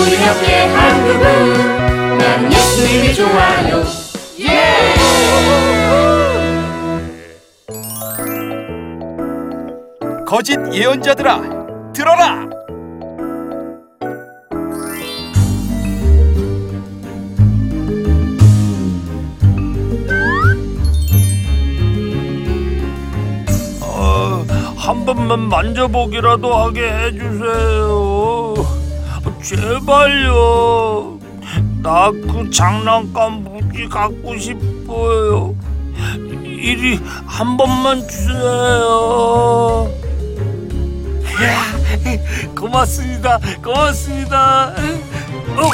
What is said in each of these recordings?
우리 함께 한 그분 나는 예수님이 좋아요. 거짓 예언자들아 들어라! 어, 한 번만 만져보기라도 하게 해주세요. 제발요. 나 그 장난감 무지 갖고 싶어요. 이리 한 번만 주세요. 이야, 고맙습니다. 고맙습니다. 어,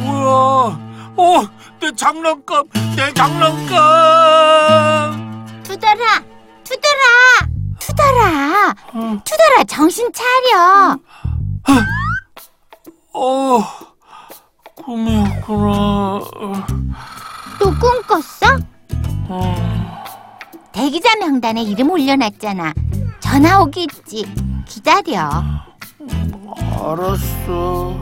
뭐야? 어, 내 장난감, 내 장난감. 투덜아, 투덜아, 투덜아, 투덜아 정신 차려. 어, 꿈이었구나. 또 꿈 꿨어? 어, 대기자 명단에 이름 올려놨잖아. 전화 오겠지. 기다려. 알았어.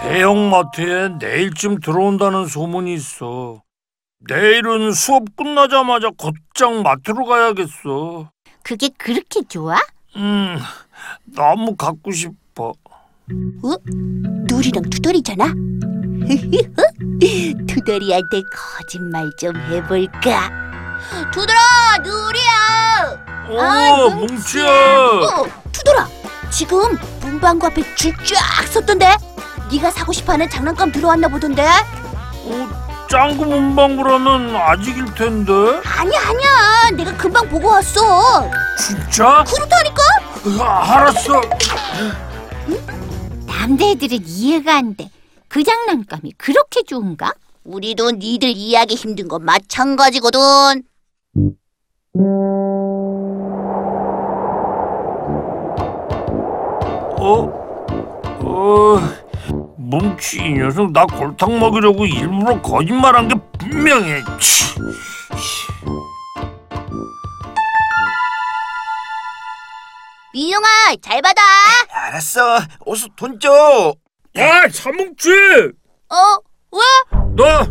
대형마트에 내일쯤 들어온다는 소문이 있어. 내일은 수업 끝나자마자 곧장 마트로 가야겠어. 그게 그렇게 좋아? 음, 너무 갖고 싶어. 누리랑 투덜이잖아. 투덜이한테 거짓말 좀 해볼까? 투덜아, 누리야. 오, 아, 뭉치야. 어, 투덜아. 지금 문방구 앞에 줄 쫙 섰던데. 네가 사고 싶어하는 장난감 들어왔나 보던데. 어, 짱구 문방구라면 아직일 텐데. 아니야, 아니야. 내가 금방 보고 왔어. 진짜? 아, 알았어. 남자애들은 이해가 안 돼. 그 장난감이 그렇게 좋은가? 우리도 니들 이해하기 힘든 건 마찬가지거든. 어? 어? 뭉치 이 녀석 나 골탕 먹이려고 일부러 거짓말한 게 분명해. 치. 민영아, 잘 받아. 알았어 어서 돈 줘. 야, 사뭉치! 어? 왜? 너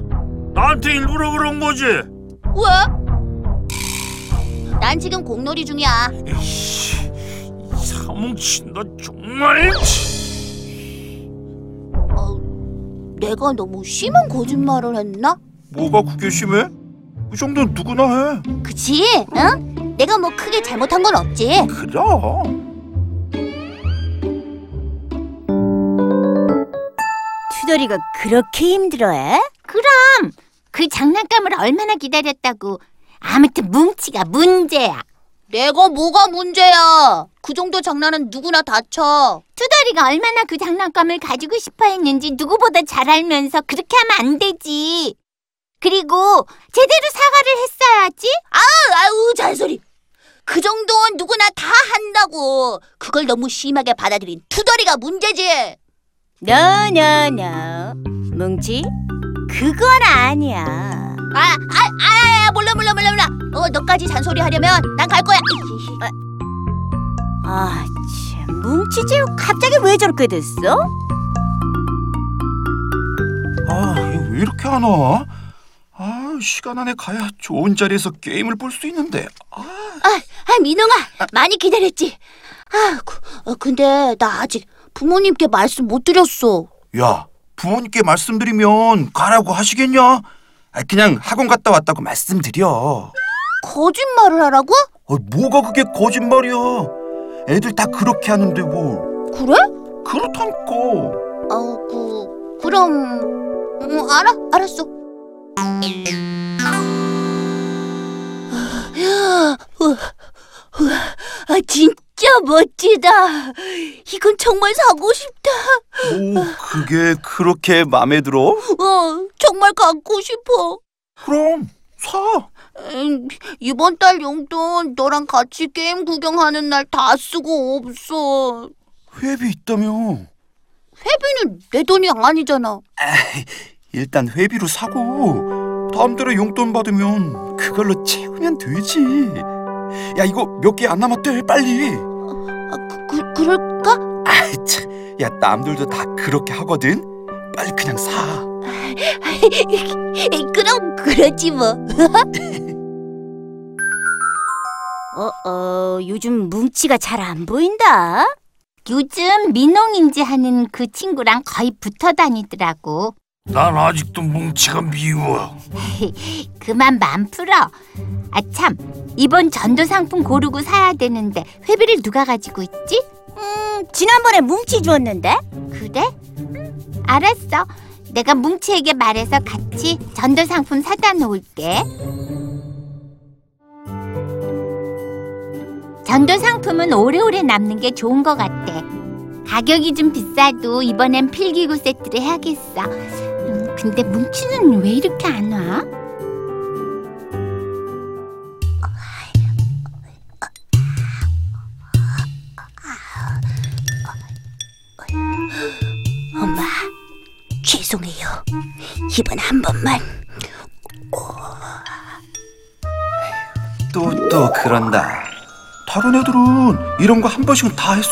나한테 일부러 그런 거지? 왜? 난 지금 공놀이 중이야. 에이씨, 사뭉치 너 정말 어, 내가 너무 심한 거짓말을 했나? 뭐가 그게 심해? 그 정도는 누구나 해. 그치? 응? 내가 뭐 크게 잘못한 건 없지. 그럼. 투덜이가 그렇게 힘들어해? 그럼 그 장난감을 얼마나 기다렸다고. 아무튼 뭉치가 문제야. 내가 뭐가 문제야? 그 정도 장난은 누구나 다쳐. 투덜이가 얼마나 그 장난감을 가지고 싶어 했는지 누구보다 잘 알면서 그렇게 하면 안 되지. 그리고 제대로 사과를 했어야지. 아우, 아우, 잔소리. 그 정도는 누구나 다 한다고. 그걸 너무 심하게 받아들인 투덜이가 문제지. 너너너 뭉치 그건 아니야 아, 아, 아, 몰라, 몰라, 몰라, 몰라. 어, 너까지 잔소리 하려면 난 갈 거야. 아 참 뭉치 쟤 갑자기 왜 저렇게 됐어? 아, 이거 왜 이렇게 안 와? 아, 시간 안에 가야 좋은 자리에서 게임을 볼 수 있는데. 아, 아, 민영아, 많이 기다렸지. 아, 그, 어, 근데 나 아직 부모님께 말씀 못 드렸어. 야, 부모님께 말씀드리면 가라고 하시겠냐? 아, 그냥 학원 갔다 왔다고 말씀드려. 거짓말을 하라고? 어, 뭐가 그게 거짓말이야? 애들 다 그렇게 하는데 뭐. 그래? 그렇다니까. 어, 그, 그럼, 음, 알아, 알았어. 아, 진짜 멋지다. 이건 정말 사고 싶다. 오, 그게 그렇게 마음에 들어? 어, 정말 갖고 싶어. 그럼 사. 음, 이번 달 용돈 너랑 같이 게임 구경하는 날 다 쓰고 없어. 회비 있다며. 회비는 내 돈이 아니잖아. 일단 회비로 사고 다음 달에 용돈 받으면 그걸로 채우면 되지. 야 이거 몇 개 안 남았대 빨리. 그럴까? 아이 참, 야 남들도 다 그렇게 하거든. 빨리 그냥 사. 그럼 그러지 뭐. 어 어, 요즘 뭉치가 잘 안 보인다. 요즘 민홍인지 하는 그 친구랑 거의 붙어 다니더라고. 난 아직도 뭉치가 미워. 그만 맘 풀어. 아 참, 이번 전도 상품 고르고 사야 되는데 회비를 누가 가지고 있지? 음, 지난번에 뭉치 주었는데? 그래? 음, 알았어. 내가 뭉치에게 말해서 같이 전도 상품 사다 놓을게. 전도 상품은 오래오래 남는 게 좋은 것 같아. 가격이 좀 비싸도 이번엔 필기구 세트를 해야겠어. 음, 근데 뭉치는 왜 이렇게 안 와? 엄마, 죄송해요. 이번 한 번만. 또 또 그런다. 다른 애들은 이런 거 한 번씩은 다 했어.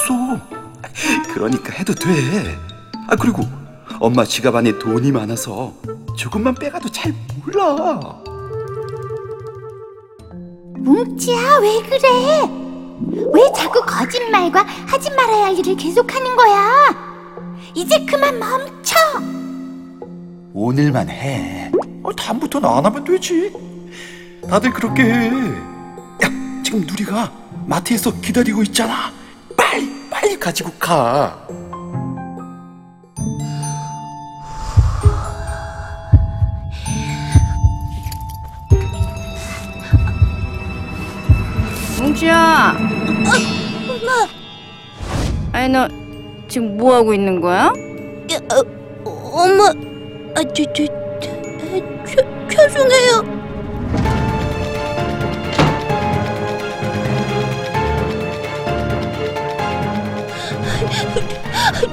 그러니까 해도 돼. 아 그리고 엄마 지갑 안에 돈이 많아서 조금만 빼가도 잘 몰라. 뭉치야, 왜 그래? 왜 자꾸 거짓말과 하지 말아야 할 일을 계속하는 거야? 이제 그만 멈춰! 오늘만 해. 어, 다음부터는 안 하면 되지. 다들 그렇게 해. 야, 지금 누리가 마트에서 기다리고 있잖아. 빨리, 빨리 가지고 가. 뭉치야. 엄마. 아니 너 지금 뭐 하고 있는 거야? 어, 엄마, 아, 저, 저, 저, 저, 죄송해요.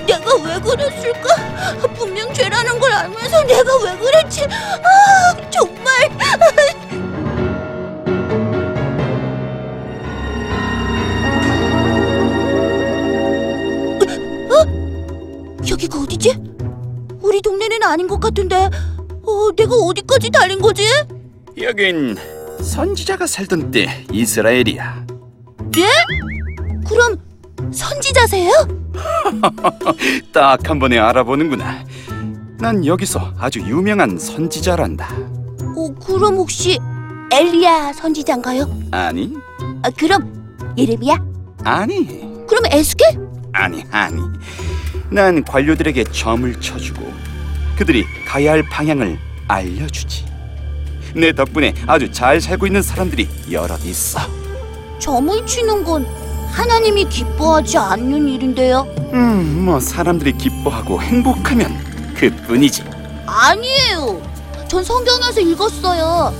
내가 왜 그랬을까? 분명 죄라는 걸 알면서 내가 왜 그랬지? 아닌 것 같은데. 어, 내가 어디까지 달린 거지? 여긴 선지자가 살던 때 이스라엘이야. 그럼 선지자세요? 딱 한 번에 알아보는구나. 난 여기서 아주 유명한 선지자란다. 어, 그럼 혹시 엘리야 선지자인가요? 아니, 아, 그럼 예레미야? 아니, 그럼 에스겔? 아니, 아니. 난 관료들에게 점을 쳐주고 그들이 가야 할 방향을 알려주지. 내 덕분에 아주 잘 살고 있는 사람들이 여럿 있어. 점을 치는 건 하나님이 기뻐하지 않는 일인데요. 음, 뭐 사람들이 기뻐하고 행복하면 그뿐이지. 아니에요. 전 성경에서 읽었어요.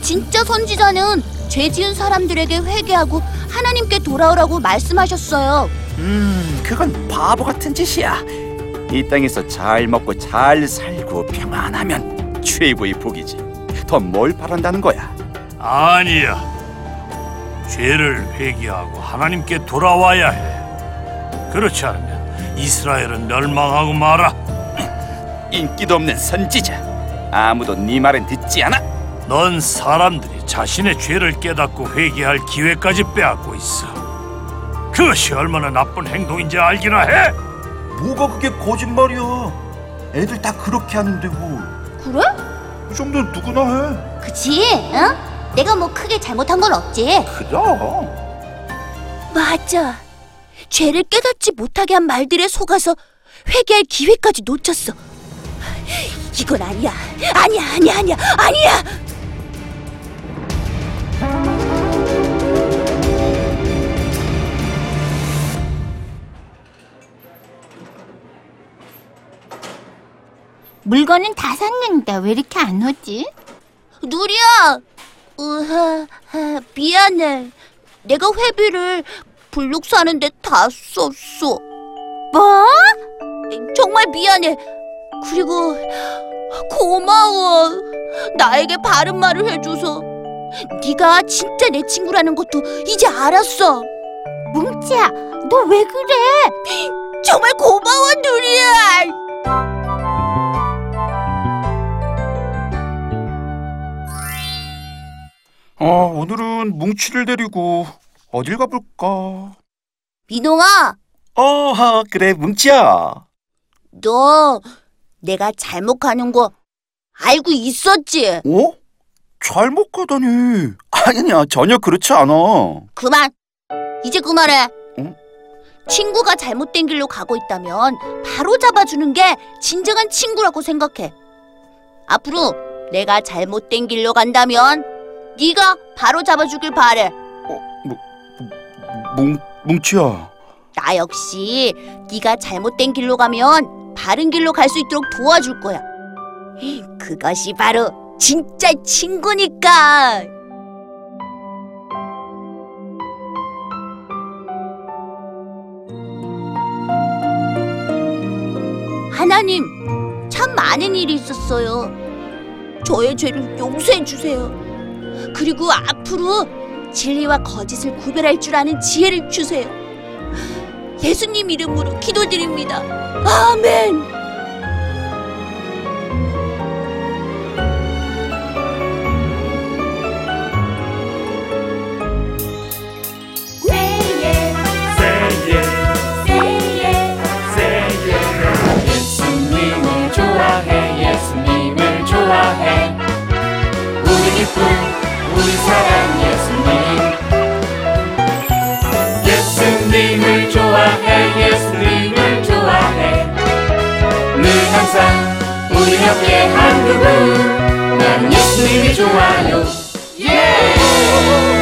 진짜 선지자는 죄 지은 사람들에게 회개하고 하나님께 돌아오라고 말씀하셨어요. 음, 그건 바보 같은 짓이야. 이 땅에서 잘 먹고 잘 살고 평안하면 최고의 복이지. 더 뭘 바란다는 거야? 아니야. 죄를 회개하고 하나님께 돌아와야 해. 그렇지 않으면 이스라엘은 멸망하고 말아. 인기도 없는 선지자. 아무도 네 말은 듣지 않아. 넌 사람들이 자신의 죄를 깨닫고 회개할 기회까지 빼앗고 있어. 그것이 얼마나 나쁜 행동인지 알기나 해. 뭐가 그게 거짓말이야? 애들 다 그렇게 하는데 뭐. 그래? 이 정도는 누구나 해. 그치? 응? 내가 뭐 크게 잘못한 건 없지. 그래. 맞아. 죄를 깨닫지 못하게 한 말들에 속아서 회개할 기회까지 놓쳤어. 이건 아니야. 아니야, 아니야, 아니야, 아니야. 물건은 다 샀는데 왜 이렇게 안 오지? 누리야. 으하, 하, 미안해. 내가 회비를 블록 사는데 다 썼어. 뭐? 정말 미안해. 그리고 고마워. 나에게 바른 말을 해줘서. 네가 진짜 내 친구라는 것도 이제 알았어. 뭉치야, 너 왜 그래? 정말 고마워, 누리야. 오늘은 뭉치를 데리고 어딜 가볼까? 민홍아, 어, 그래, 뭉치야. 너 내가 잘못 가는 거 알고 있었지? 어? 잘못 가다니. 아니야, 전혀 그렇지 않아. 그만. 이제 그만해. 응? 친구가 잘못된 길로 가고 있다면 바로 잡아주는 게 진정한 친구라고 생각해. 앞으로 내가 잘못된 길로 간다면 네가 바로 잡아주길 바래. 뭉, 뭉치야. 나 역시 네가 잘못된 길로 가면 바른 길로 갈 수 있도록 도와줄 거야. 그것이 바로 진짜 친구니까. 하나님, 참 많은 일이 있었어요. 저의 죄를 용서해 주세요. 그리고 앞으로 진리와 거짓을 구별할 줄 아는 지혜를 주세요. 예수님 이름으로 기도드립니다. 아멘. 예수님을 좋아해 우리 기쁨 우리 사랑 예수님 예수님을 좋아해 예수님을 좋아해 늘 항상 우리 함께 한 그분 난 예수님이 좋아요 예! Yeah!